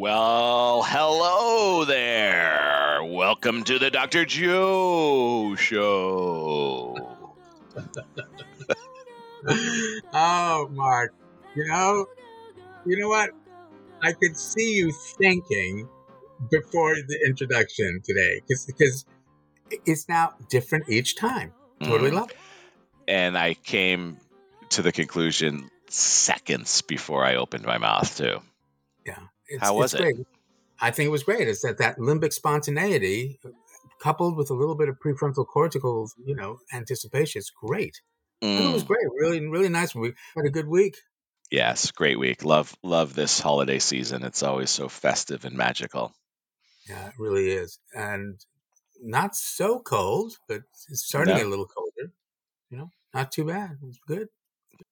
Well, hello there. Welcome to the Dr. Joe Show. oh, Mark, you know, you know what? I could see you thinking before the introduction today because it's now different each time. Totally Mhm. love it. And I came to the conclusion seconds before I opened my mouth, too. Yeah. It's, How was it? Great. I think it was great. It's that that limbic spontaneity coupled with a little bit of prefrontal cortical, you know, anticipation. It's great. Thought It was Mm, great. Really, really nice. We had a good week. yes, great week. Love love this holiday season. It's always so festive and magical. Yeah, it really is. And not so cold, but it's starting No. a little colder. You know, not too bad. It's good.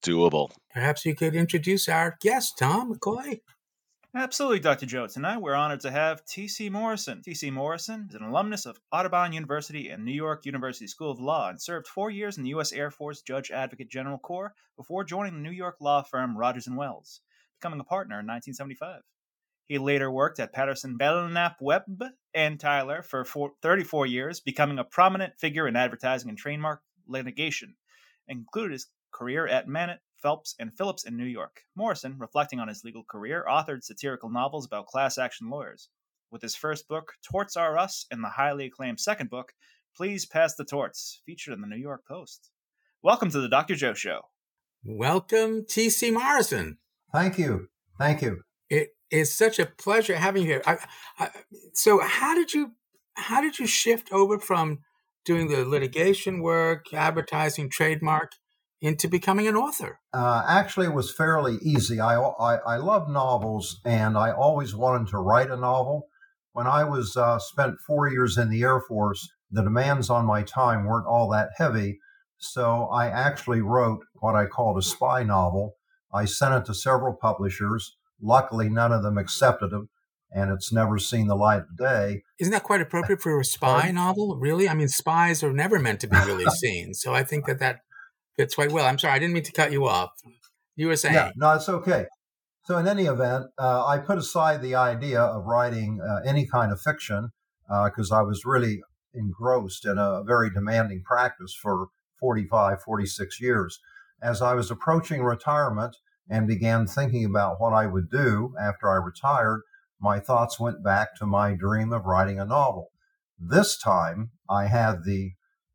Doable. Perhaps you could introduce our guest, Tom McCoy. Absolutely, Dr. Joe. Tonight we're honored to have T.C. Morrison. T.C. Morrison is an alumnus of Audubon University and New York University School of Law and served four years in the U.S. Air Force Judge Advocate General Corps before joining the New York law firm Rogers and Wells, becoming a partner in 1975. He later worked at Patterson Belknap Webb and Tyler for four, 34 years, becoming a prominent figure in advertising and trademark litigation, and concluded his career at Manatt, Phelps, and Phillips in New York. Morrison, reflecting on his legal career, authored satirical novels about class action lawyers. With his first book, Torts Are Us, and the highly acclaimed second book, Please Pass the Torts, featured in the New York Post. Welcome to the Dr. Joe Show. Welcome, T.C. Morrison. Thank you. Thank you. It is such a pleasure having you here. I, I, so, how did you how did you shift over from doing the litigation work, advertising, trademark, into becoming an author? Uh, actually, it was fairly easy. I, I, I love novels and I always wanted to write a novel. When I was uh, spent four years in the Air Force, the demands on my time weren't all that heavy. So I actually wrote what I called a spy novel. I sent it to several publishers. Luckily, none of them accepted it, and it's never seen the light of day. Isn't that quite appropriate for a spy novel? Really? I mean, spies are never meant to be really seen. So I think that that fits quite well. I'm sorry, I didn't mean to cut you off. You were saying, Yeah, no, it's okay. So, in any event, uh, I put aside the idea of writing uh, any kind of fiction because I was really engrossed in a very demanding practice for 45, 46 years. As I was approaching retirement and began thinking about what I would do after I retired, my thoughts went back to my dream of writing a novel. This time, I had the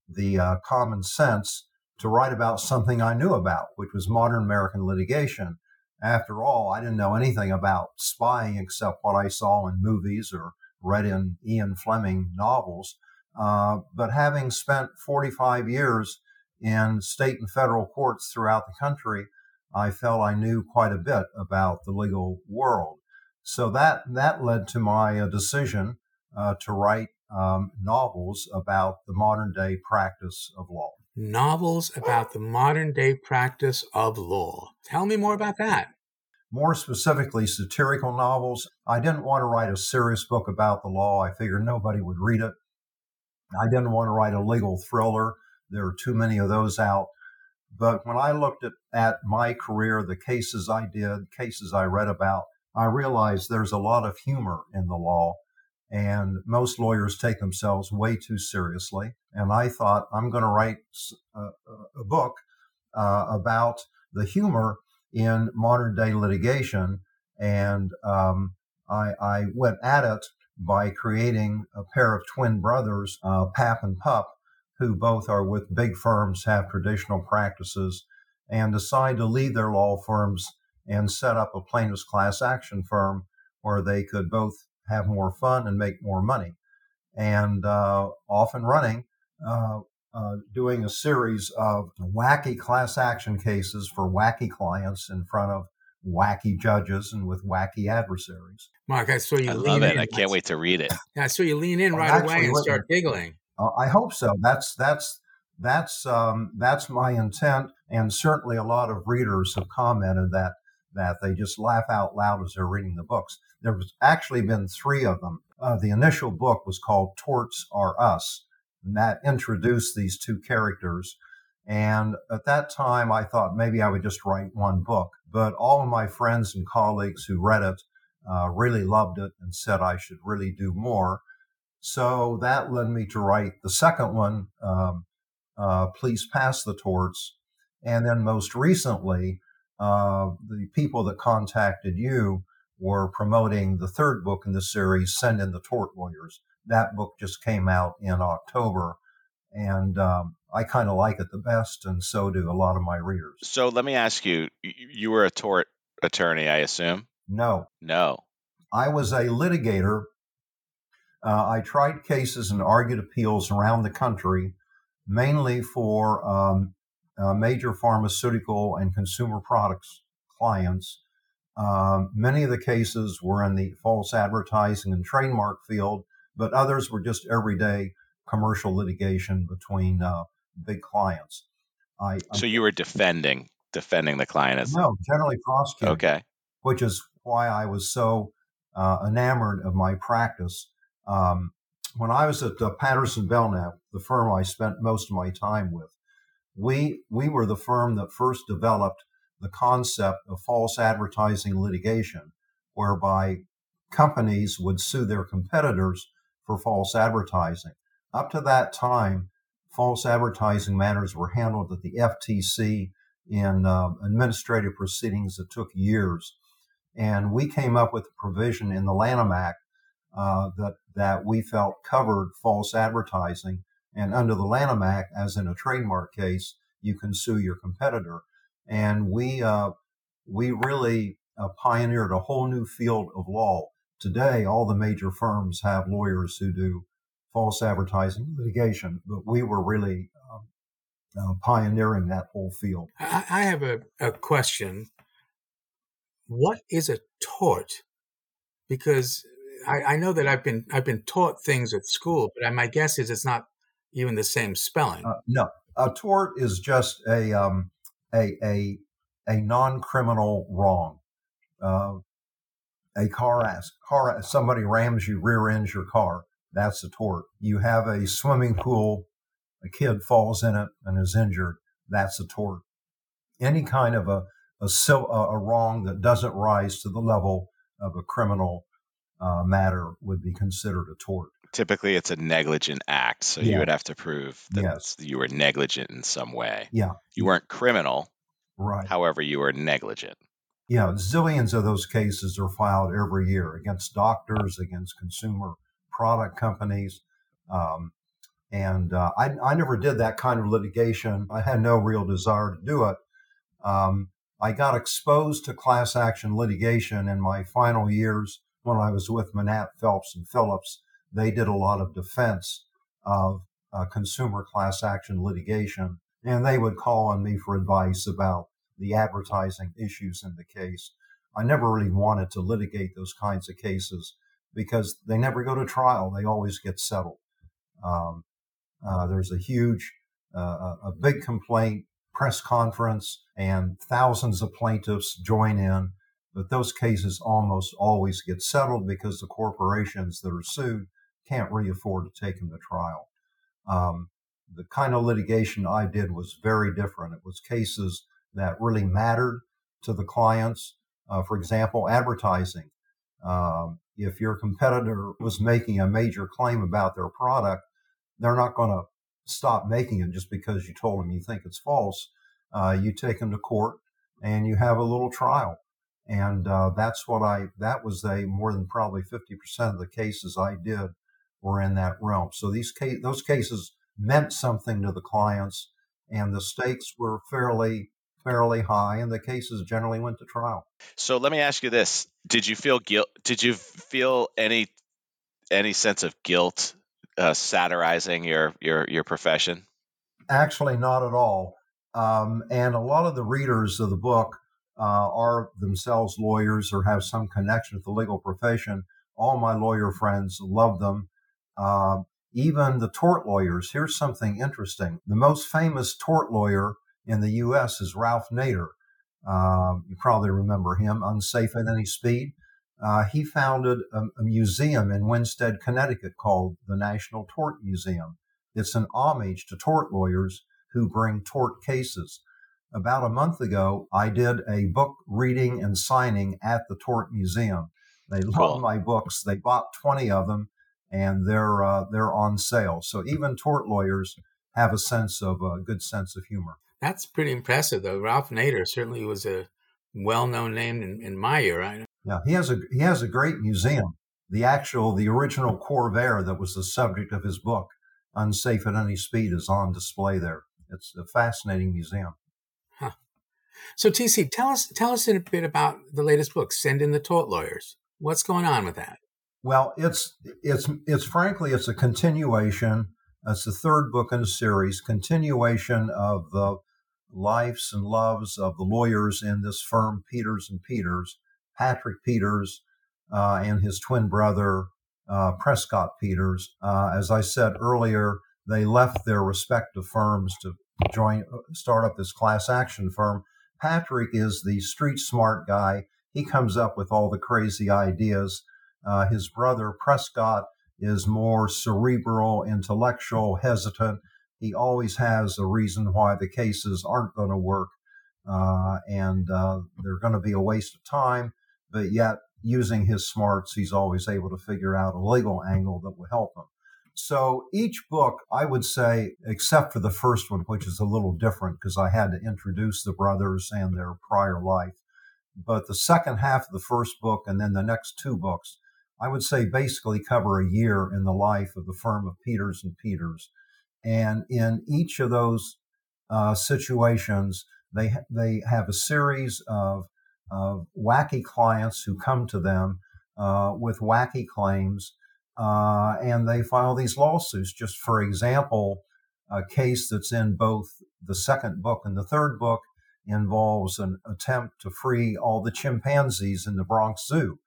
the uh, common sense to write about something I knew about, which was modern American litigation. After all, I didn't know anything about spying except what I saw in movies or read in Ian Fleming novels. Uh, but having spent 45 years in state and federal courts throughout the country, I felt I knew quite a bit about the legal world. So that that led to my uh, decision uh, to write um, novels about the modern day practice of law. Novels about the modern day practice of law. Tell me more about that. more specifically satirical novels. I didn't want to write a serious book about the law. I figured nobody would read it. I didn't want to write a legal thriller. There are too many of those out. But when I looked at, at my career, the cases I did, cases I read about, I realized there's a lot of humor in the law. And most lawyers take themselves way too seriously. And I thought, I'm going to write a book uh, about the humor in modern day litigation. And um, I, I went at it by creating a pair of twin brothers, uh, Pap and Pup, who both are with big firms, have traditional practices, and decide to leave their law firms and set up a plaintiff's class action firm where they could both have more fun and make more money. And uh, off and running, uh, uh, doing a series of wacky class action cases for wacky clients in front of wacky judges and with wacky adversaries. Mark, I saw you I lean love it. in. I can't wait to read it. Yeah, I saw you lean in Well, right away and what- start giggling. Uh, I hope so. That's that's that's um, that's my intent, and certainly a lot of readers have commented that that they just laugh out loud as they're reading the books. There's actually been three of them. Uh, the initial book was called "Torts Are Us," and that introduced these two characters. And at that time, I thought maybe I would just write one book. But all of my friends and colleagues who read it uh, really loved it and said I should really do more. So that led me to write the second one, um, uh, Please Pass the Torts. And then most recently, uh, the people that contacted you were promoting the third book in the series, Send in the Tort Lawyers. That book just came out in October. And um, I kind of like it the best, and so do a lot of my readers. So let me ask you: You were a tort attorney, I assume? No, No. I was a litigator. Uh, I tried cases and argued appeals around the country, mainly for um, uh, major pharmaceutical and consumer products clients. Um, many of the cases were in the false advertising and trademark field, but others were just everyday commercial litigation between uh, big clients. I, So you were defending defending the client as no generally prosecuting okay. which is why I was so uh, enamored of my practice. Um, when I was at uh, Patterson Belknap, the firm I spent most of my time with, we we were the firm that first developed the concept of false advertising litigation, whereby companies would sue their competitors for false advertising. Up to that time, false advertising matters were handled at the FTC in uh, administrative proceedings that took years. And we came up with a provision in the Lanham Act uh, that that we felt covered false advertising. And under the Lanham Act, as in a trademark case, you can sue your competitor. And we uh, we really uh, pioneered a whole new field of law. Today, all the major firms have lawyers who do false advertising litigation, but we were really um, uh, pioneering that whole field. I, I have a, a question. What is a tort? Because I, I know that I've been I've been taught things at school, but my guess is it's not even the same spelling. Uh, no, a tort is just a um, a a a non-criminal wrong. Uh, a car ass car somebody rams you, rear ends your car. That's a tort. You have a swimming pool, a kid falls in it and is injured. That's a tort. Any kind of a a, a, wrong that doesn't rise to the level of a criminal uh, matter would be considered a tort. Typically, it's a negligent act, so you would have to prove that Yes. you were negligent in some way. Yeah. You weren't criminal, Right. however, you were negligent. Yeah, zillions of those cases are filed every year against doctors, against consumer product companies. Um, and uh, I, I never did that kind of litigation. I had no real desire to do it. Um, I got exposed to class action litigation in my final years when I was with Manatt, Phelps, and Phillips. They did a lot of defense of uh, consumer class action litigation, and they would call on me for advice about the advertising issues in the case. I never really wanted to litigate those kinds of cases because they never go to trial. They always get settled. Um, uh, there's a huge, uh, a a big complaint, press conference, and thousands of plaintiffs join in. But those cases almost always get settled because the corporations that are sued can't really afford to take him to trial. Um, the kind of litigation I did was very different. It was cases that really mattered to the clients. Uh, for example, advertising. Um, if your competitor was making a major claim about their product, they're not going to stop making it just because you told them you think it's false. Uh, you take them to court and you have a little trial. And uh, that's what I, that was a more than probably 50% of the cases I did were in that realm. So these case, those cases meant something to the clients and the stakes were fairly, fairly high and the cases generally went to trial. So let me ask you this: Did you feel guilt? Did you feel any any sense of guilt uh, satirizing your your your profession? Actually, not at all. Um, and a lot of the readers of the book uh, are themselves lawyers or have some connection with the legal profession. All my lawyer friends love them. Uh, even the tort lawyers. Here's something interesting. The most famous tort lawyer in the U.S. is Ralph Nader. Uh, you probably remember him, Unsafe at Any Speed. Uh, he founded a, a, museum in Winsted, Connecticut called the National Tort Museum. It's an homage to tort lawyers who bring tort cases. About a month ago, I did a book reading and signing at the Tort Museum. They love my books. They bought 20 of them and they're uh, they're on sale. So even tort lawyers have a sense of a good sense of humor. That's pretty impressive, though. Ralph Nader certainly was a well-known name in, in my era. Yeah, he has a he has a great museum. The actual, the original Corvair that was the subject of his book, "Unsafe at Any Speed," is on display there. It's a fascinating museum. Huh. So, TC, tell us tell us a bit about the latest book, "Send in the Tort Lawyers." What's going on with that? Well, it's it's it's frankly it's a continuation. It's the third book in the series, continuation of the lives and loves of the lawyers in this firm, Peters and Peters, Patrick Peters uh, and his twin brother uh, Prescott Peters. Uh, as I said earlier, they left their respective firms to join, start up this class action firm. Patrick is the street smart guy. He comes up with all the crazy ideas uh, his brother Prescott is more cerebral, intellectual, hesitant. He always has a reason why the cases aren't going to work uh, and uh, they're going to be a waste of time. But yet, using his smarts, he's always able to figure out a legal angle that will help him. So each book, I would say, except for the first one, which is a little different because I had to introduce the brothers and their prior life. But the second half of the first book and then the next two books I would say basically cover a year in the life of the firm of Peters and Peters. And in each of those uh, situations, they ha- they have a series of of wacky clients who come to them uh, with wacky claims, uh, and they file these lawsuits. Just for example, a case that's in both the second book and the third book involves an attempt to free all the chimpanzees in the Bronx Zoo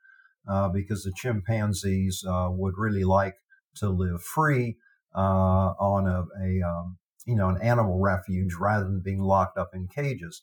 uh, because the chimpanzees uh, would really like to live free uh, on a, a um, you know an animal refuge rather than being locked up in cages.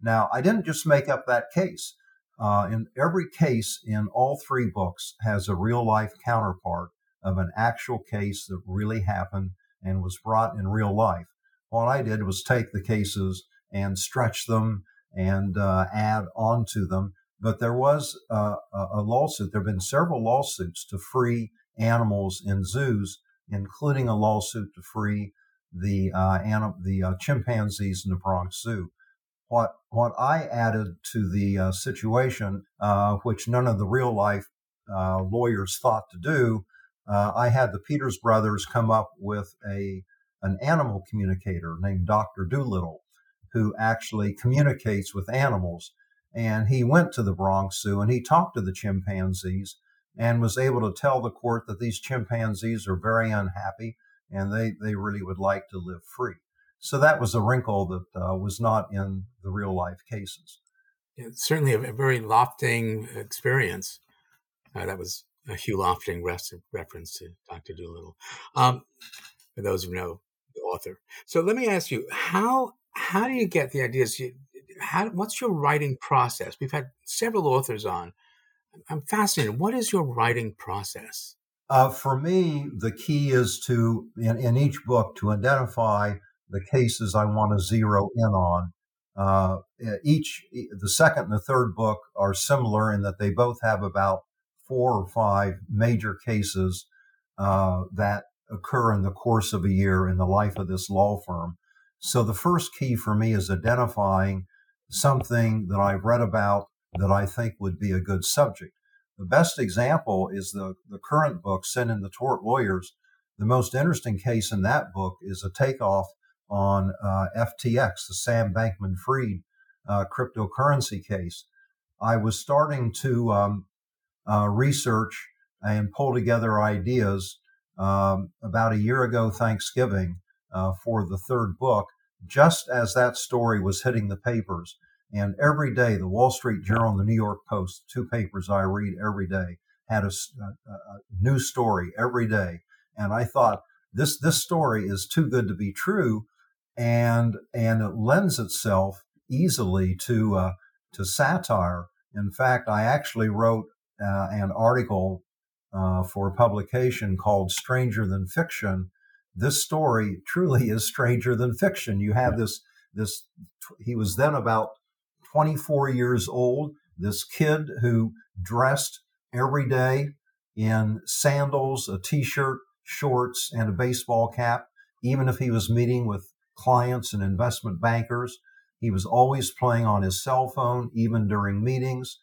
Now, I didn't just make up that case. Uh, in every case in all three books has a real life counterpart of an actual case that really happened and was brought in real life. What I did was take the cases and stretch them and uh, add onto them but there was uh, a lawsuit. There have been several lawsuits to free animals in zoos, including a lawsuit to free the uh, anim- the uh, chimpanzees in the Bronx Zoo. What what I added to the uh, situation, uh, which none of the real life uh, lawyers thought to do, I had the Peters brothers come up with a an animal communicator named Dr. Dolittle, who actually communicates with animals and he went to the Bronx Zoo and he talked to the chimpanzees and was able to tell the court that these chimpanzees are very unhappy and they, they really would like to live free. So that was a wrinkle that uh, was not in the real life cases. Yeah, certainly a, very lofting experience. Uh, that was a Hugh Lofting reference to Dr. Dolittle. Um, for those who know the author. So let me ask you, how how do you get the ideas? You, how, what's your writing process? We've had several authors on. I'm fascinated. What is your writing process? Uh, for me, the key is to, in, in, each book, to identify the cases I want to zero in on. Uh, each, the second and the third book are similar in that they both have about four or five major cases uh, that occur in the course of a year in the life of this law firm. So the first key for me is identifying something that I've read about that I think would be a good subject. The best example is the, the current book, Send in the Tort Lawyers. The most interesting case in that book is a takeoff on uh, FTX, the Sam Bankman Fried uh, cryptocurrency case. I was starting to um, uh, research and pull together ideas um, about a year ago, Thanksgiving, uh, for the third book, just as that story was hitting the papers. And every day, the Wall Street Journal and the New York Post, two papers I read every day, had a, a, a new story every day. And I thought, this this story is too good to be true, and and it lends itself easily to uh, to satire. In fact, I actually wrote uh, an article uh, for publication called "Stranger Than Fiction." This story truly is stranger than fiction. You have this this. He was then about 24 years old. This kid who dressed every day in sandals, a t-shirt, shorts, and a baseball cap, even if he was meeting with clients and investment bankers. He was always playing on his cell phone, even during meetings.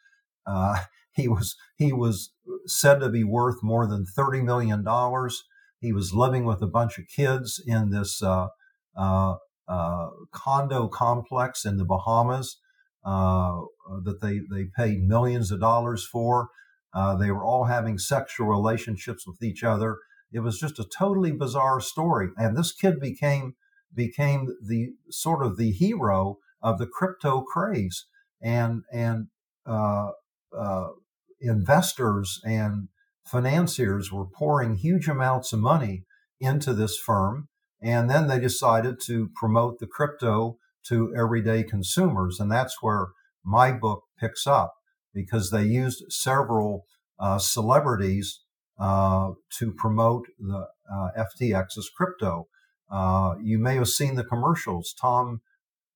Uh, he was he was said to be worth more than thirty million dollars. He was living with a bunch of kids in this uh, uh, uh condo complex in the Bahamas uh, that they they paid millions of dollars for. Uh, they were all having sexual relationships with each other. It was just a totally bizarre story, and this kid became became the sort of the hero of the crypto craze, and and uh, uh, investors and financiers were pouring huge amounts of money into this firm, and then they decided to promote the crypto to everyday consumers, and that's where my book picks up because they used several uh, celebrities uh, to promote the uh, FTX as crypto. Uh, you may have seen the commercials. Tom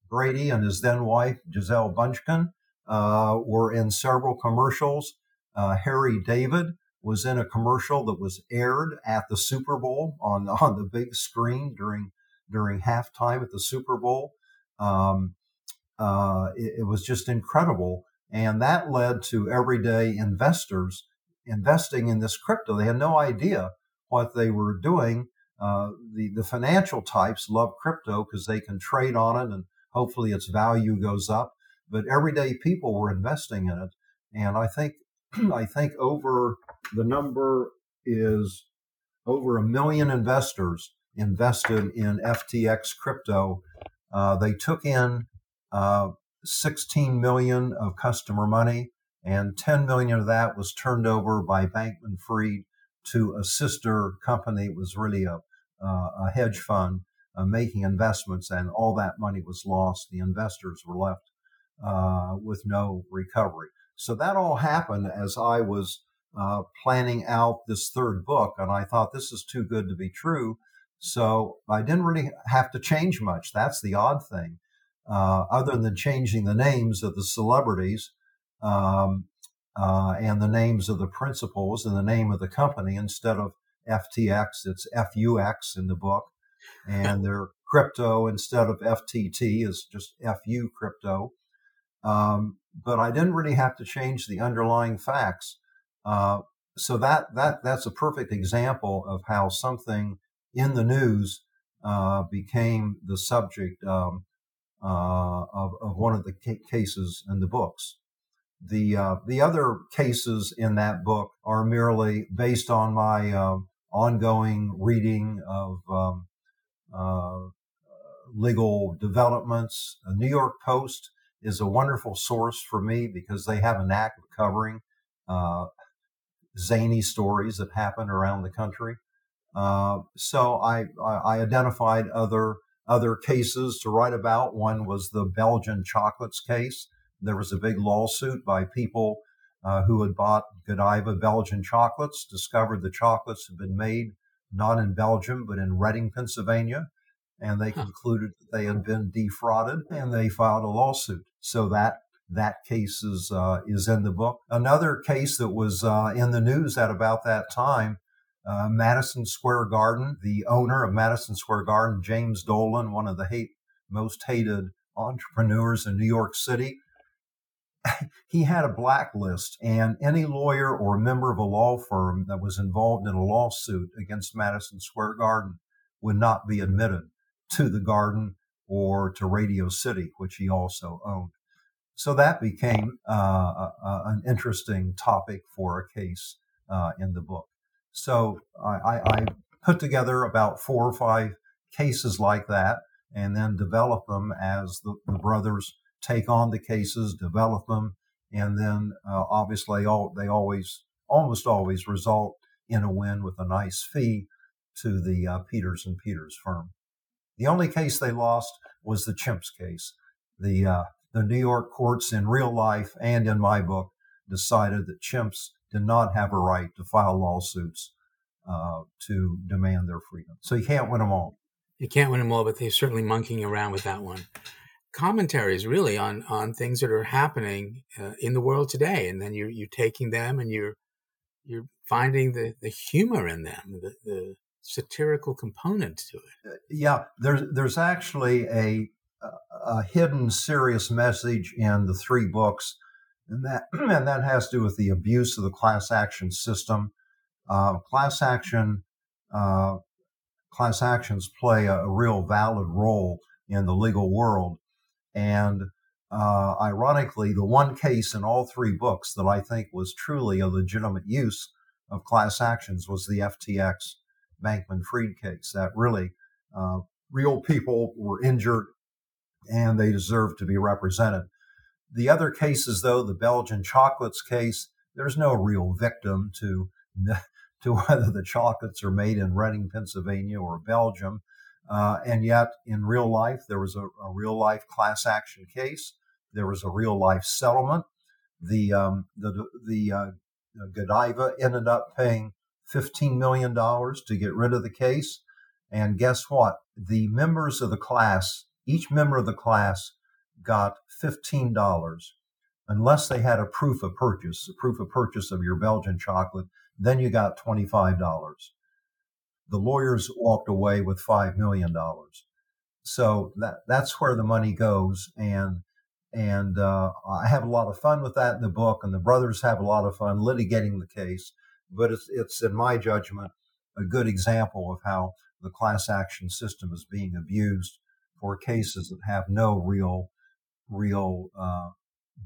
Brady and his then wife, Gisele Bündchen, uh, were in several commercials. Uh, Larry David was in a commercial that was aired at the Super Bowl on, on the big screen during, during halftime at the Super Bowl. Um, it, it was just incredible. And that led to everyday investors investing in this crypto. They had no idea what they were doing. Uh, the the financial types love crypto because they can trade on it and hopefully its value goes up. But everyday people were investing in it, and I think I think over the number is over a million investors invested in FTX crypto. Uh, they took in uh, 16 million of customer money and 10 million of that was turned over by Bankman Fried to a sister company. It was really a, uh, a hedge fund uh, making investments, and all that money was lost. The investors were left uh, with no recovery. So that all happened as I was uh, planning out this third book, and I thought this is too good to be true. So I didn't really have to change much. That's the odd thing. Uh, other than changing the names of the celebrities, um, uh, and the names of the principals and the name of the company instead of FTX, it's FUX in the book, and their crypto instead of FTT is just FU crypto. Um, but I didn't really have to change the underlying facts. Uh, so that that that's a perfect example of how something in the news uh, became the subject um, uh, of, of one of the ca- cases in the books. The uh, the other cases in that book are merely based on my uh, ongoing reading of um, uh, legal developments. The New York Post is a wonderful source for me because they have a knack of covering uh, zany stories that happen around the country. Uh, so I, I identified other other cases to write about. One was the Belgian chocolates case there was a big lawsuit by people uh, who had bought Godiva Belgian chocolates, discovered the chocolates had been made not in Belgium, but in Reading, Pennsylvania. And they huh. concluded that they had been defrauded and they filed a lawsuit. So that that case is, uh, is in the book. Another case that was uh, in the news at about that time uh, Madison Square Garden, the owner of Madison Square Garden, James Dolan, one of the hate, most hated entrepreneurs in New York City, he had a blacklist, and any lawyer or member of a law firm that was involved in a lawsuit against Madison Square Garden would not be admitted to the garden or to Radio City, which he also owned. So that became uh, an interesting topic for a case uh, in the book. So I, I, put together about four or five cases like that and then develop them as the, the brothers take on the cases, develop them, and then uh, obviously all, they always, almost always result in a win with a nice fee to the uh, Peters and Peters firm. The only case they lost was the Chimps case. The uh, the New York courts, in real life and in my book, decided that chimps did not have a right to file lawsuits uh, to demand their freedom. So you can't win them all. You can't win them all, but they're certainly monkeying around with that one. Commentaries really on on things that are happening uh, in the world today, and then you're you're taking them and you're you're finding the the humor in them, the, the satirical component to it. Uh, yeah, there's there's actually a a hidden serious message in the three books, and that and that has to do with the abuse of the class action system. Uh, class action uh, class actions play a, a, real valid role in the legal world, and uh, ironically, the one case in all three books that I think was truly a legitimate use of class actions was the FTX Bankman Fried case. That really uh, real people were injured and they deserve to be represented. The other cases, though, the Belgian chocolates case, there's no real victim to to whether the chocolates are made in Reading, Pennsylvania, or Belgium. Uh, and yet, in real life, there was a, a, real life class action case. There was a real life settlement. The um, the the uh, Godiva ended up paying fifteen million dollars to get rid of the case. And guess what? The members of the class each member of the class got $15 unless they had a proof of purchase, a proof of purchase of your Belgian chocolate, then you got $25. The lawyers walked away with $5 million. So that, that's where the money goes. And, and, uh, I have a lot of fun with that in the book and the brothers have a lot of fun litigating the case. But it's, it's in my judgment, a good example of how the class action system is being abused for cases that have no real, real uh,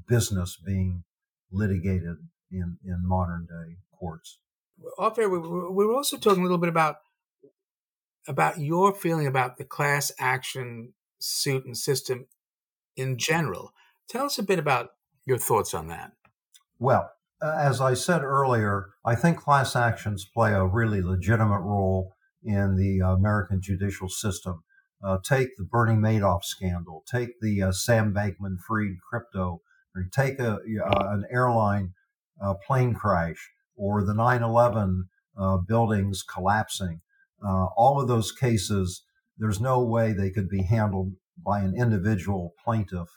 business being litigated in, in modern day courts. Off air, we, we were also talking a little bit about about your feeling about the class action suit and system in general. Tell us a bit about your thoughts on that. Well, as I said earlier, I think class actions play a really legitimate role in the American judicial system. Uh, take the Bernie Madoff scandal, take the uh, Sam Bankman Fried crypto, or take a, uh, an airline uh, plane crash, or the 9 11 uh, buildings collapsing. Uh, all of those cases, there's no way they could be handled by an individual plaintiff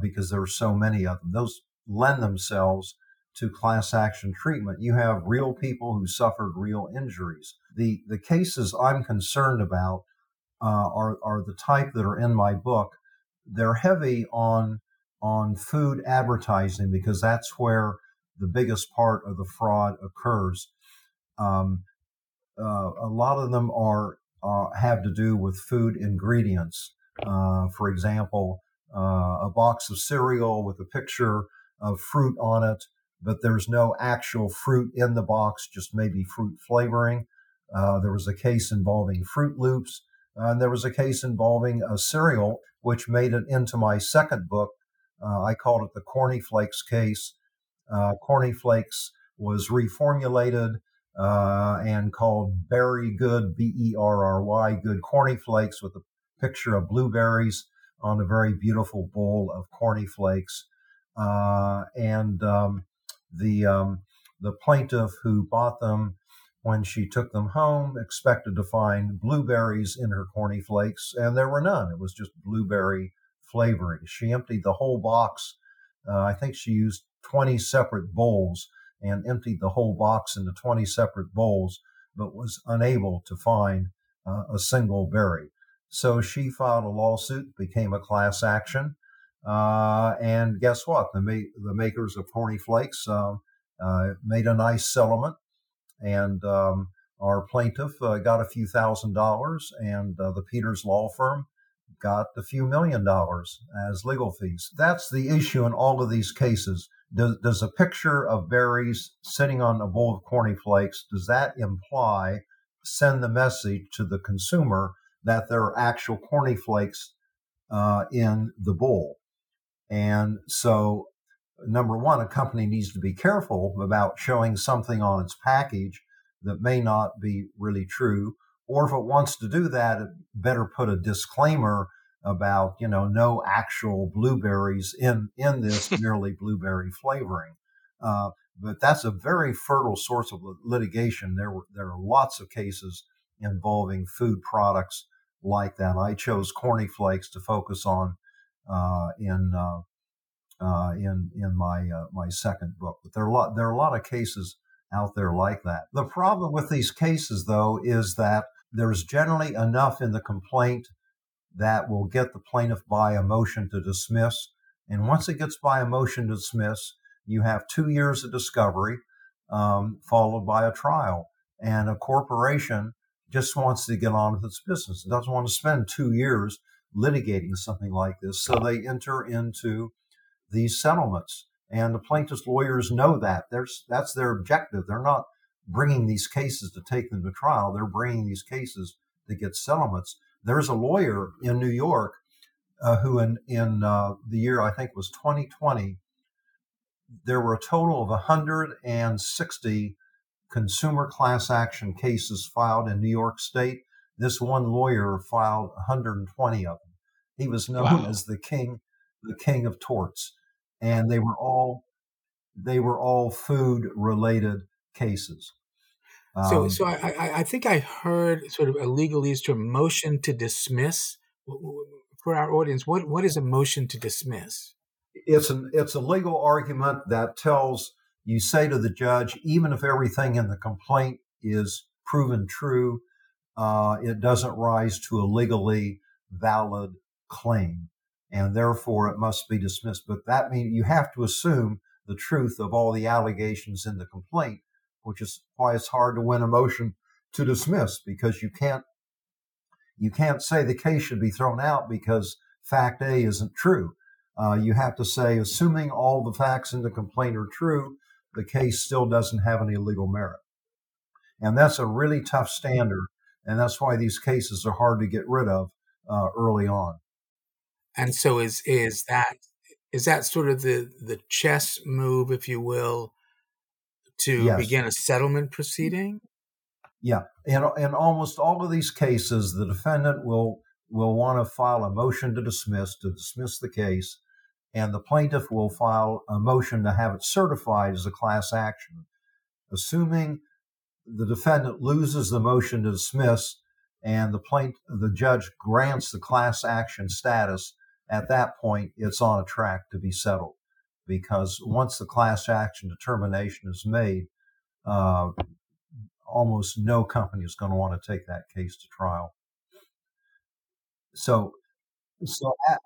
because there are so many of them. Those lend themselves to class action treatment. You have real people who suffered real injuries. The, the cases I'm concerned about uh, are are the type that are in my book. They're heavy on on food advertising because that's where the biggest part of the fraud occurs. Um, uh, a lot of them are uh, have to do with food ingredients. Uh, for example, uh, a box of cereal with a picture of fruit on it, but there's no actual fruit in the box, just maybe fruit flavoring. Uh, there was a case involving Froot Loops and there was a case involving a cereal, which made it into my second book. Uh, I called it the Corny Flakes case. Uh, Corny Flakes was reformulated uh, and called Berry Good, B E R R Y, Good Corny Flakes with a picture of blueberries on a very beautiful bowl of corny flakes. Uh, and um, the um, the plaintiff who bought them when she took them home, expected to find blueberries in her corny flakes, and there were none. It was just blueberry flavoring. She emptied the whole box. Uh, I think she used 20 separate bowls and emptied the whole box into 20 separate bowls, but was unable to find uh, a single berry. So she filed a lawsuit, became a class action. Uh, and guess what? The, ma- the makers of Corny Flakes um, uh, made a nice settlement and um, our plaintiff uh, got a few thousand dollars, and uh, the Peters Law Firm got a few million dollars as legal fees. That's the issue in all of these cases. Does, does a picture of berries sitting on a bowl of corny flakes, does that imply, send the message to the consumer that there are actual corny flakes uh, in the bowl? And so, number one, a company needs to be careful about showing something on its package that may not be really true. Or if it wants to do that, it better put a disclaimer about, you know, no actual blueberries in, in this merely blueberry flavoring. Uh, but that's a very fertile source of litigation. There were, there are lots of cases involving food products like that. I chose Corny Flakes to focus on uh, in uh, uh, in in my uh, my second book. But there are a lot there are a lot of cases out there like that. The problem with these cases, though, is that there's generally enough in the complaint that will get the plaintiff by a motion to dismiss. And once it gets by a motion to dismiss, you have two years of discovery um, followed by a trial. And a corporation just wants to get on with its business. It doesn't want to spend two years litigating something like this. So they enter into these settlements. And the plaintiff's lawyers know that. There's, that's their objective. They're not bringing these cases to take them to trial. They're bringing these cases to get settlements. There's a lawyer in New York uh, who, in, in uh, the year I think was 2020, there were a total of 160 consumer class action cases filed in New York State. This one lawyer filed 120 of them. He was known wow. as the king, the king of torts, and they were all they were all food related cases. So, um, so I, I, I, think I heard sort of a legalese term, motion to dismiss. For our audience, what what is a motion to dismiss? It's an it's a legal argument that tells you say to the judge, even if everything in the complaint is proven true, uh, it doesn't rise to a legally valid claim, and therefore it must be dismissed. But that means you have to assume the truth of all the allegations in the complaint which is why it's hard to win a motion to dismiss because you can't you can't say the case should be thrown out because fact A isn't true. Uh, you have to say, assuming all the facts in the complaint are true, the case still doesn't have any legal merit. And that's a really tough standard. And that's why these cases are hard to get rid of uh, early on. And so is is that is that sort of the the chess move, if you will, to yes. begin a settlement proceeding? Yeah, in in almost all of these cases, the defendant will will want to file a motion to dismiss to dismiss the case, and the plaintiff will file a motion to have it certified as a class action, assuming the defendant loses the motion to dismiss and the plaint the judge grants the class action status at that point it's on a track to be settled because once the class action determination is made, uh, almost no company is going to want to take that case to trial. So, so a-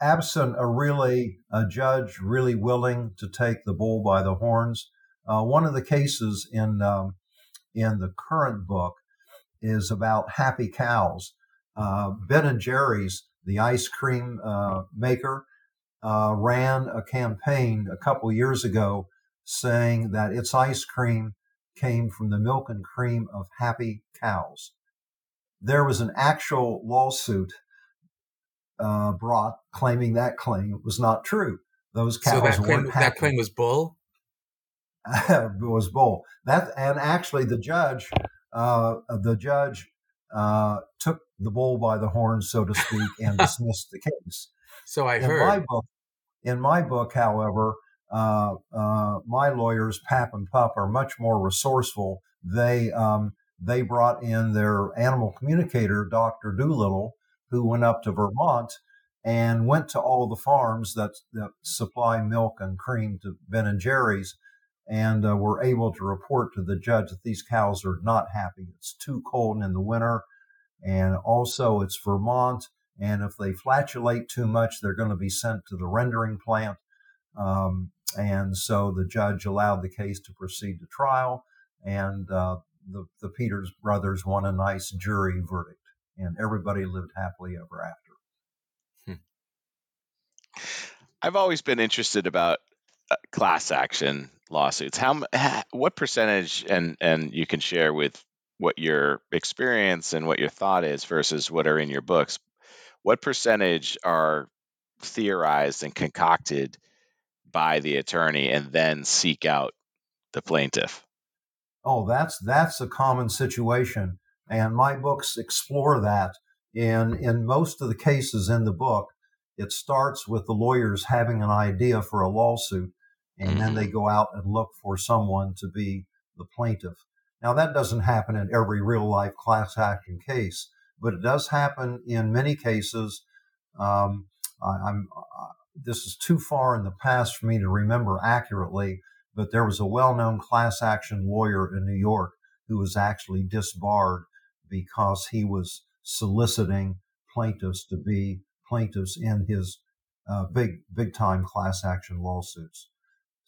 absent a really a judge really willing to take the bull by the horns, uh, one of the cases in um, in the current book is about happy cows. Uh, ben and Jerry's, the ice cream uh, maker, uh, ran a campaign a couple years ago saying that its ice cream came from the milk and cream of happy cows. There was an actual lawsuit uh, brought claiming that claim was not true. Those cows so that claim. That claim was bull. was bull. That and actually the judge, uh, the judge uh, took the bull by the horns, so to speak, and dismissed the case. So I in heard. My book, in my book, however, uh, uh, my lawyers, Pap and Pup, are much more resourceful. They um, they brought in their animal communicator, Dr. Dolittle, who went up to Vermont and went to all the farms that, that supply milk and cream to Ben and Jerry's and uh, were able to report to the judge that these cows are not happy. It's too cold in the winter. And also it's Vermont and if they flatulate too much, they're going to be sent to the rendering plant. Um, and so the judge allowed the case to proceed to trial, and uh, the, the Peters brothers won a nice jury verdict, and everybody lived happily ever after. Hmm. I've always been interested about Uh, class action lawsuits. How what percentage and and you can share with what your experience and what your thought is versus what are in your books what percentage are theorized and concocted by the attorney and then seek out the plaintiff. Oh, that's that's a common situation, and my books explore that. In in most of the cases in the book, it starts with the lawyers having an idea for a lawsuit, and mm-hmm. then they go out and look for someone to be the plaintiff. Now, that doesn't happen in every real life class action case, but it does happen in many cases. Um, I, am uh, this is too far in the past for me to remember accurately, but there was a well-known class action lawyer in New York who was actually disbarred because he was soliciting plaintiffs to be plaintiffs in his uh, big big time class action lawsuits.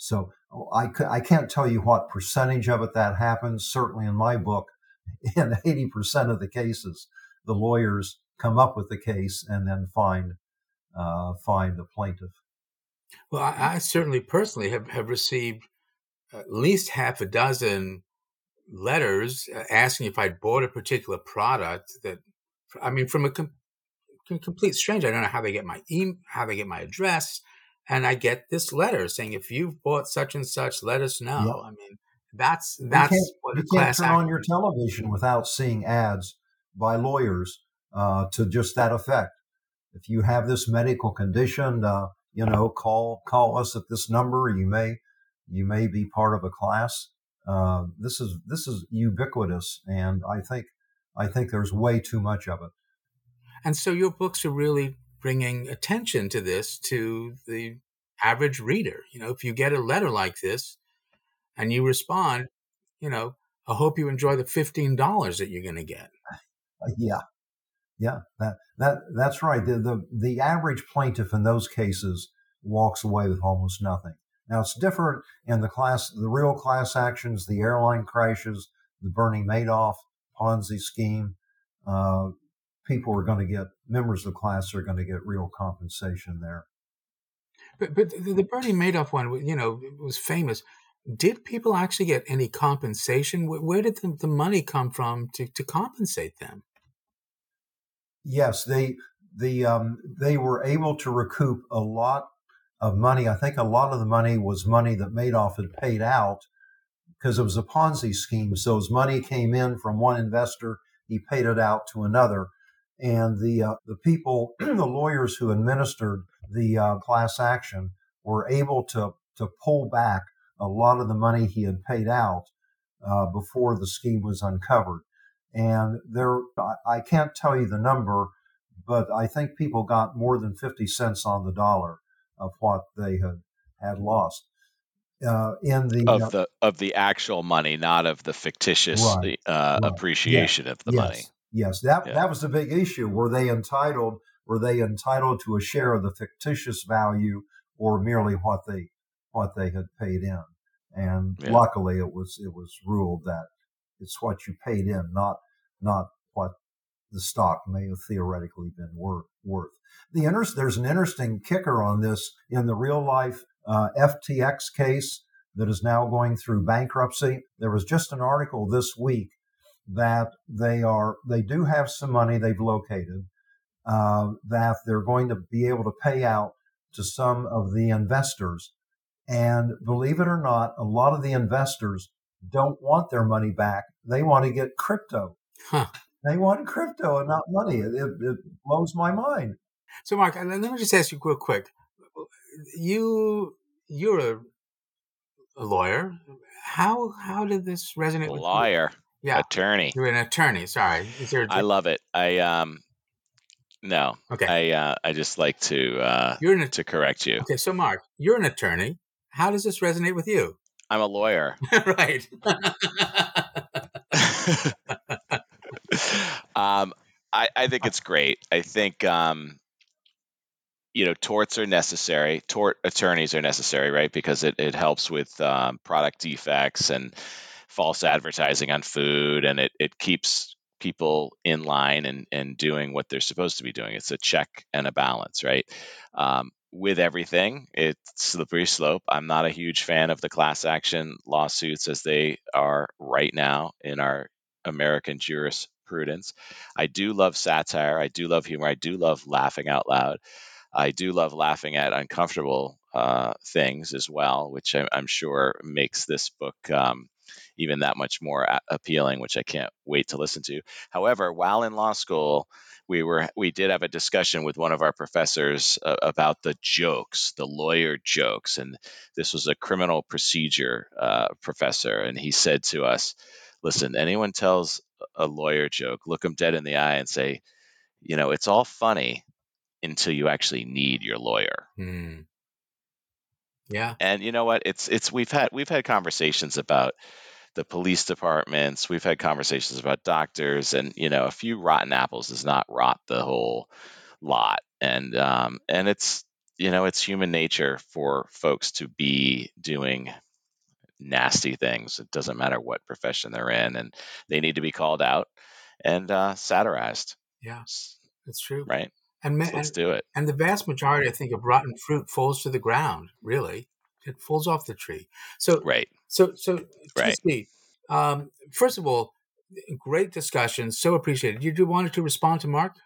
So I, I can't tell you what percentage of it that happens. Certainly in my book, in 80% of the cases, the lawyers come up with the case and then find uh, find the plaintiff. Well, I, I, certainly personally have, have received at least half a dozen letters uh, asking if I'd bought a particular product that, I mean, from a com- complete stranger. I don't know how they get my email, how they get my address. And I get this letter saying, if you've bought such and such, let us know. Yep. I mean, that's, that's you what you can't turn on your television without seeing ads by lawyers uh, to just that effect. If you have this medical condition, uh, you know, call call us at this number. You may you may be part of a class. Uh, this is this is ubiquitous, and I think I think there's way too much of it. And so your books are really bringing attention to this to the average reader. You know, if you get a letter like this and you respond, you know, I hope you enjoy the fifteen dollars that you're going to get. Uh, yeah, yeah, that that that's right. The, the the average plaintiff in those cases walks away with almost nothing. Now it's different in the class, the real class actions, the airline crashes, the Bernie Madoff Ponzi scheme. Uh, people are going to get members of the class are going to get real compensation there. But but the Bernie Madoff one, you know, was famous. Did people actually get any compensation? Where did the, the money come from to, to compensate them? Yes, they the um, they were able to recoup a lot of money. I think a lot of the money was money that Madoff had paid out because it was a Ponzi scheme. So as money came in from one investor, he paid it out to another. And the uh, the people, the lawyers who administered the uh, class action, were able to to pull back a lot of the money he had paid out uh, before the scheme was uncovered. And there, I can't tell you the number, but I think people got more than 50 cents on the dollar of what they had, had lost. Uh, in the of uh, the of the actual money, not of the fictitious right, uh, right. appreciation of the yes, money. Yes, that yeah. that was the big issue. Were they entitled? Were they entitled to a share of the fictitious value, or merely what they what they had paid in? And yeah. luckily, it was it was ruled that it's what you paid in, not not what the stock may have theoretically been worth. worth. The inter- there's an interesting kicker on this in the real life uh, FTX case that is now going through bankruptcy. There was just an article this week that they are they do have some money they've located uh, that they're going to be able to pay out to some of the investors. And believe it or not, a lot of the investors don't want their money back. They want to get crypto. Huh. They want crypto and not money. It, it, it blows my mind. So, Mark, let me just ask you real quick. You you're a, a lawyer. How how did this resonate a with lawyer? You? Yeah, attorney. You're an attorney. Sorry. Is there? I love it. I um. No. Okay. I uh, I just like to uh, you're an, to correct you. Okay, so Mark, you're an attorney. How does this resonate with you? I'm a lawyer. right. um, I, I think it's great. I think um, you know torts are necessary. Tort attorneys are necessary, right? Because it, it helps with um, product defects and false advertising on food, and it, it keeps people in line and, and doing what they're supposed to be doing. It's a check and a balance, right? Um, with everything, it's slippery slope. I'm not a huge fan of the class action lawsuits as they are right now in our American jurisprudence. I do love satire. I do love humor. I do love laughing out loud. I do love laughing at uncomfortable uh, things as well, which I, am sure makes this book um, even that much more appealing, which I can't wait to listen to. However, while in law school, we were we did have a discussion with one of our professors uh, about the jokes, the lawyer jokes, and this was a criminal procedure uh, professor, and he said to us, "Listen, anyone tells a lawyer joke, look them dead in the eye and say, you know, it's all funny until you actually need your lawyer." Hmm. Yeah. And you know what? It's it's we've had we've had conversations about the police departments. We've had conversations about doctors, and you know, a few rotten apples does not rot the whole lot. And um, and it's you know, it's human nature for folks to be doing nasty things. It doesn't matter what profession they're in, and they need to be called out and uh, satirized. Yeah, that's true. Right. And so let's and, do it. And the vast majority, I think, of rotten fruit falls to the ground. Really, it falls off the tree. So right. So so right. TC, um, first of all, great discussion. So appreciated. You do wanted to respond to Mark?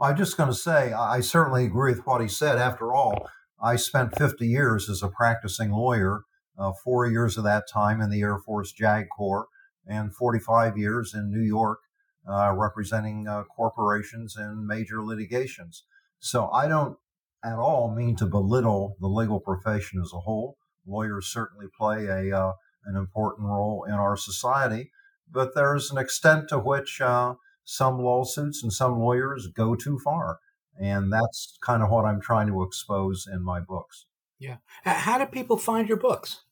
I'm just going to say I certainly agree with what he said. After all, I spent 50 years as a practicing lawyer. Uh, four years of that time in the Air Force JAG Corps, and 45 years in New York uh, representing uh, corporations in major litigations. So I don't at all mean to belittle the legal profession as a whole. Lawyers certainly play a uh, an important role in our society, but there's an extent to which uh, some lawsuits and some lawyers go too far, and that's kind of what I'm trying to expose in my books. Yeah. How do people find your books?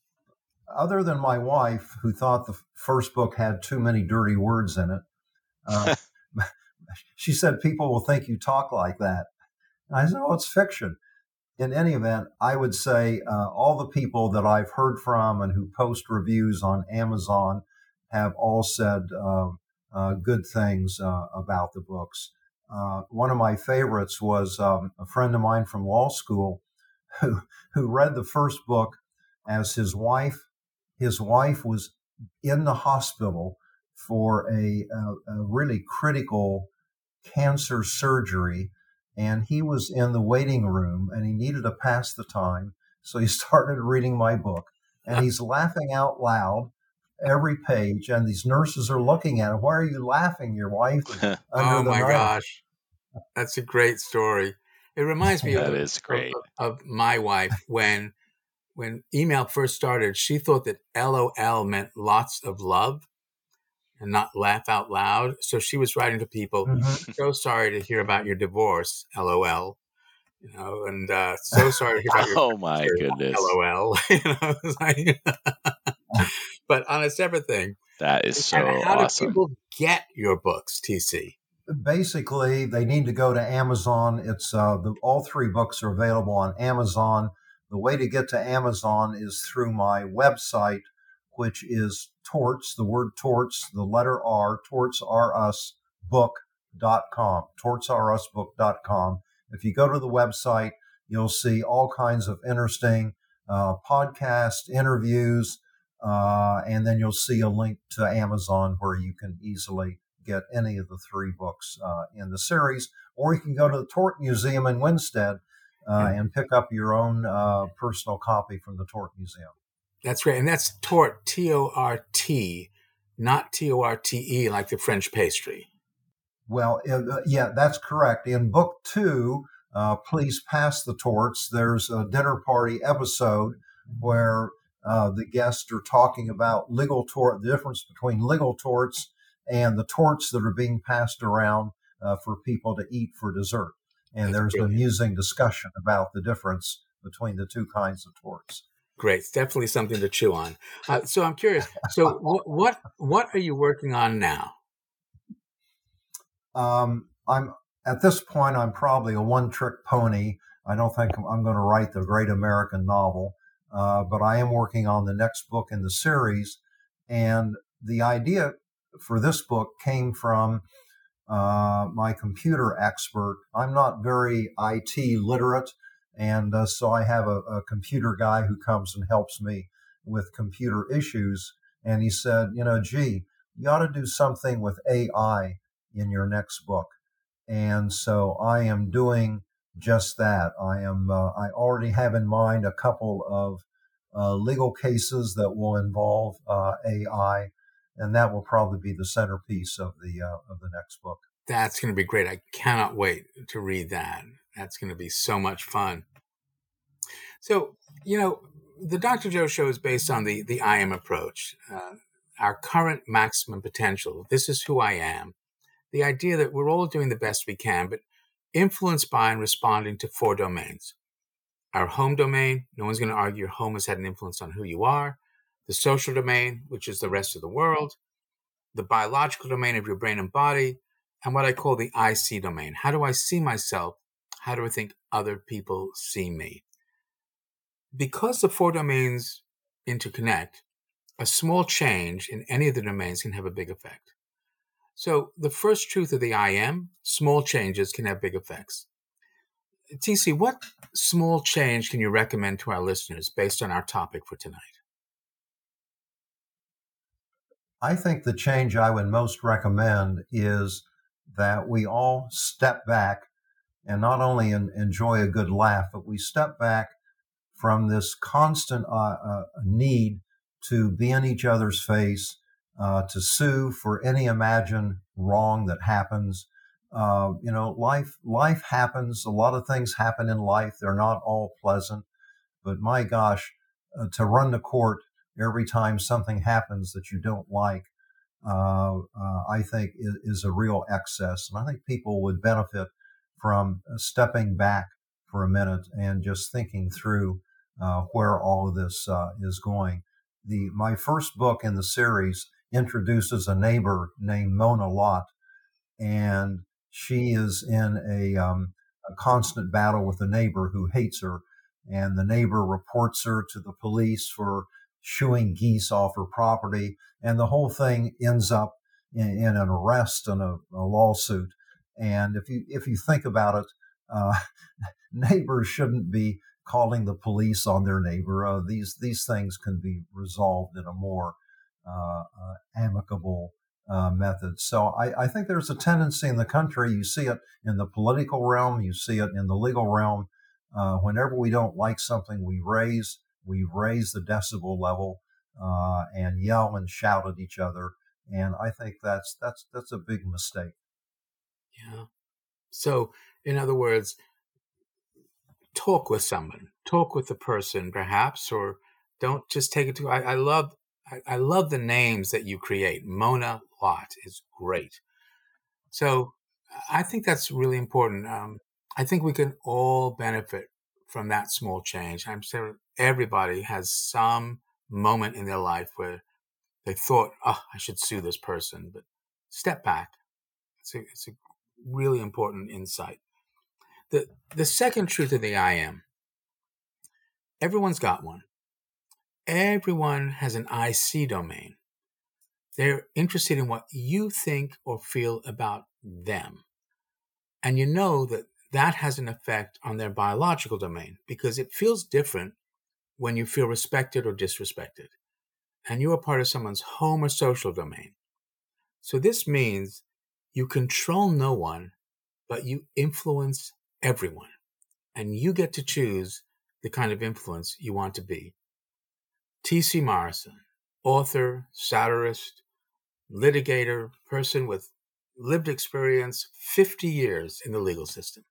Other than my wife, who thought the first book had too many dirty words in it, uh, she said, People will think you talk like that. And I said, Oh, it's fiction. In any event, I would say uh, all the people that I've heard from and who post reviews on Amazon have all said uh, uh, good things uh, about the books. Uh, one of my favorites was um, a friend of mine from law school who, who read the first book as his wife. His wife was in the hospital for a, a, a really critical cancer surgery. And he was in the waiting room and he needed to pass the time. So he started reading my book and he's laughing out loud every page. And these nurses are looking at him. Why are you laughing? Your wife oh my knife. gosh. That's a great story. It reminds me that of, is great. Of, of my wife when when email first started, she thought that LOL meant lots of love and not laugh out loud. So she was writing to people, mm-hmm. so sorry to hear about your divorce, lol. You know, and uh, so sorry to hear about your Oh my goodness. LOL. you know, like, but on a separate thing. That is so how awesome. do people get your books, TC? Basically, they need to go to Amazon. It's uh, the, all three books are available on Amazon. The way to get to Amazon is through my website, which is torts, the word torts, the letter R, tortsrusbook.com, tortsrusbook.com. If you go to the website, you'll see all kinds of interesting uh, podcast interviews, uh, and then you'll see a link to Amazon where you can easily get any of the three books uh, in the series, or you can go to the Tort Museum in Winsted uh, and pick up your own uh, personal copy from the Tort Museum. That's right. And that's tort, T O R T, not T O R T E like the French pastry. Well, uh, yeah, that's correct. In book two, uh, Please Pass the Torts, there's a dinner party episode where uh, the guests are talking about legal tort, the difference between legal torts and the torts that are being passed around uh, for people to eat for dessert. And that's there's brilliant. an amusing discussion about the difference between the two kinds of torts. Great, it's definitely something to chew on. Uh, so I'm curious. So what, what what are you working on now? Um, I'm at this point. I'm probably a one-trick pony. I don't think I'm, going to write the great American novel, uh, but I am working on the next book in the series. And the idea for this book came from uh, my computer expert. I'm not very IT literate. And uh, so I have a, a, computer guy who comes and helps me with computer issues. And he said, you know, gee, you ought to do something with AI in your next book. And so I am doing just that. I am. Uh, I already have in mind a couple of uh, legal cases that will involve uh, AI, and that will probably be the centerpiece of the uh, of the next book. That's going to be great. I cannot wait to read that. That's going to be so much fun. So, you know, the Dr. Joe show is based on the the I am approach, uh, our current maximum potential. This is who I am. The idea that we're all doing the best we can, but influenced by and responding to four domains. Our home domain, no one's going to argue your home has had an influence on who you are. The social domain, which is the rest of the world. The biological domain of your brain and body. And what I call the I see domain. How do I see myself? How do I think other people see me? Because the four domains interconnect, a small change in any of the domains can have a big effect. So, the first truth of the I am small changes can have big effects. TC, what small change can you recommend to our listeners based on our topic for tonight? I think the change I would most recommend is that we all step back and not only enjoy a good laugh, but we step back from this constant uh, uh, need to be in each other's face, uh, to sue for any imagined wrong that happens. Uh, you know, life life happens. A lot of things happen in life. They're not all pleasant, but my gosh, uh, to run to court every time something happens that you don't like, uh, I think is, is a real excess, and I think people would benefit from stepping back for a minute and just thinking through uh, where all of this uh, is going. The my first book in the series introduces a neighbor named Mona Lott, and she is in a, um, a constant battle with a neighbor who hates her, and the neighbor reports her to the police for shooing geese off her property, and the whole thing ends up in, in an arrest and a, a, lawsuit. And if you if you think about it, uh, neighbors shouldn't be calling the police on their neighbor. Uh, these these things can be resolved in a more uh, uh, amicable uh, method. So I, I, think there's a tendency in the country. You see it in the political realm. You see it in the legal realm. Uh, whenever we don't like something, we raise we raise the decibel level and yell and shout at each other. And I think that's that's that's a big mistake. Yeah. So, in other words, talk with someone, talk with the person, perhaps, or don't just take it to. I, I love, I, I, love the names that you create. Mona Lott is great. So I think that's really important. Um, I think we can all benefit from that small change. I'm sure everybody has some moment in their life where they thought, "Oh, I should sue this person," but step back. It's a, it's a really important insight. The, the second truth of the I am everyone's got one. Everyone has an I see domain. They're interested in what you think or feel about them. And you know that that has an effect on their biological domain because it feels different when you feel respected or disrespected. And you are part of someone's home or social domain. So this means you control no one, but you influence everyone. And you get to choose the kind of influence you want to be. T.C. Morrison, author, satirist, litigator, person with lived experience, 50 years in the legal system.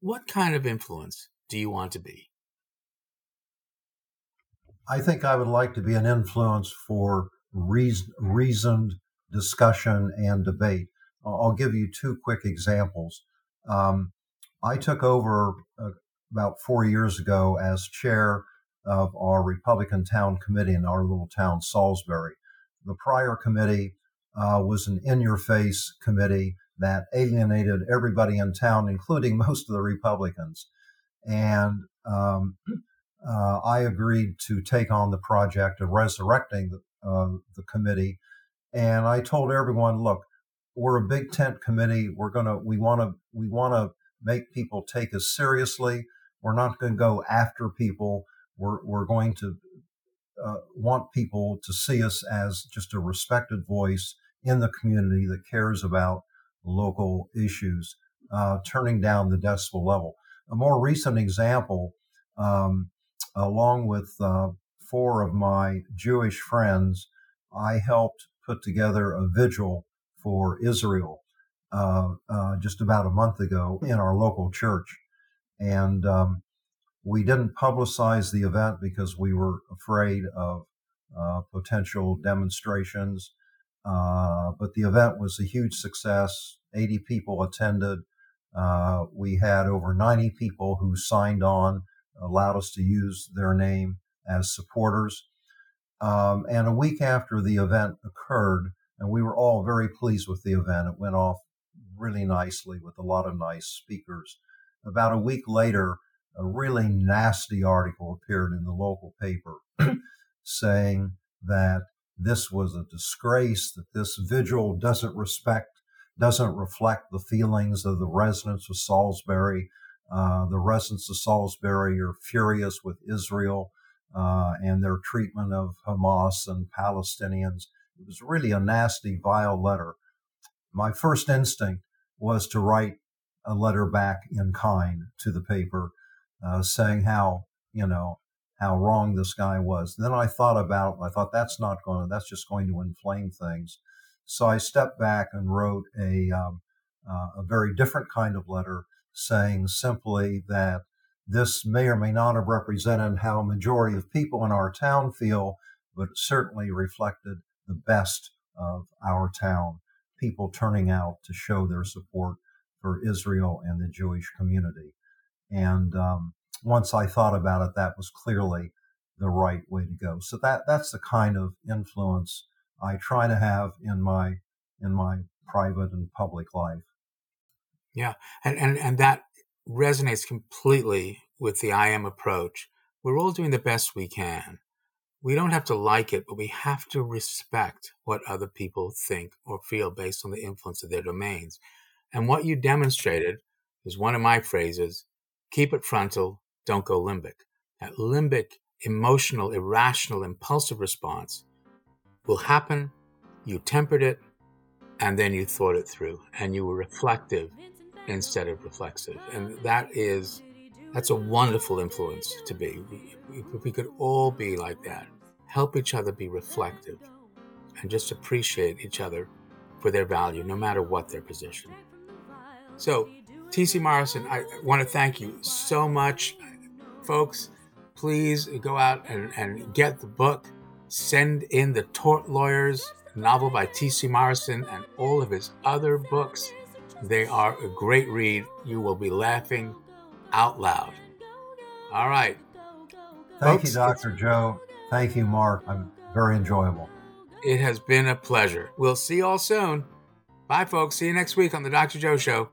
What kind of influence do you want to be? I think I would like to be an influence for reason, reasoned discussion and debate. I'll give you two quick examples. Um, I took over uh, about four years ago as chair of our Republican Town Committee in our little town, Salisbury. The prior committee uh, was an in your face committee that alienated everybody in town, including most of the Republicans. And um, uh, I agreed to take on the project of resurrecting the, uh, the committee. And I told everyone, look, we're a big tent committee. We're gonna, we want to, we want to make people take us seriously. We're not going to go after people. We're, we're going to uh, want people to see us as just a respected voice in the community that cares about local issues, uh, turning down the decibel level. a more recent example, um, along with uh, four of my Jewish friends, I helped put together a vigil for Israel uh, uh, just about a month ago in our local church. And um, we didn't publicize the event because we were afraid of uh, potential demonstrations. Uh, but the event was a huge success. 80 people attended. Uh, we had over 90 people who signed on, allowed us to use their name as supporters. Um, and a week after the event occurred, and we were all very pleased with the event, it went off really nicely with a lot of nice speakers. About a week later, a really nasty article appeared in the local paper saying that this was a disgrace, that this vigil doesn't respect, doesn't reflect the feelings of the residents of Salisbury. Uh, the residents of Salisbury are furious with Israel uh, and their treatment of Hamas and Palestinians. It was really a nasty, vile letter. My first instinct was to write a letter back in kind to the paper, uh, saying how, you know, how wrong this guy was. Then I thought about, it. I thought that's not going to, that's just going to inflame things. So I stepped back and wrote a, um, uh, a very different kind of letter saying simply that this may or may not have represented how a majority of people in our town feel, but it certainly reflected the best of our town, people turning out to show their support for Israel and the Jewish community. And um, once I thought about it, that was clearly the right way to go. So that that's the kind of influence I try to have in my in my private and public life. Yeah, and and and that resonates completely with the I am approach. We're all doing the best we can. We don't have to like it, but we have to respect what other people think or feel based on the influence of their domains. And what you demonstrated is one of my phrases keep it frontal, don't go limbic. That limbic, emotional, irrational, impulsive response will happen. You tempered it, and then you thought it through, and you were reflective instead of reflexive. And that is that's a wonderful influence to be. We, we could all be like that. Help each other be reflective and just appreciate each other for their value, no matter what their position. So, TC Morrison, I want to thank you so much. Folks, please go out and, and get the book. Send in The Tort Lawyers, novel by T.C. Morrison, and all of his other books. They are a great read. You will be laughing out loud. All right. Thank Folks, you, Dr. Joe. Thank you, Mark. I'm very enjoyable. It has been a pleasure. We'll see you all soon. Bye, folks. See you next week on The Dr. Joe Show.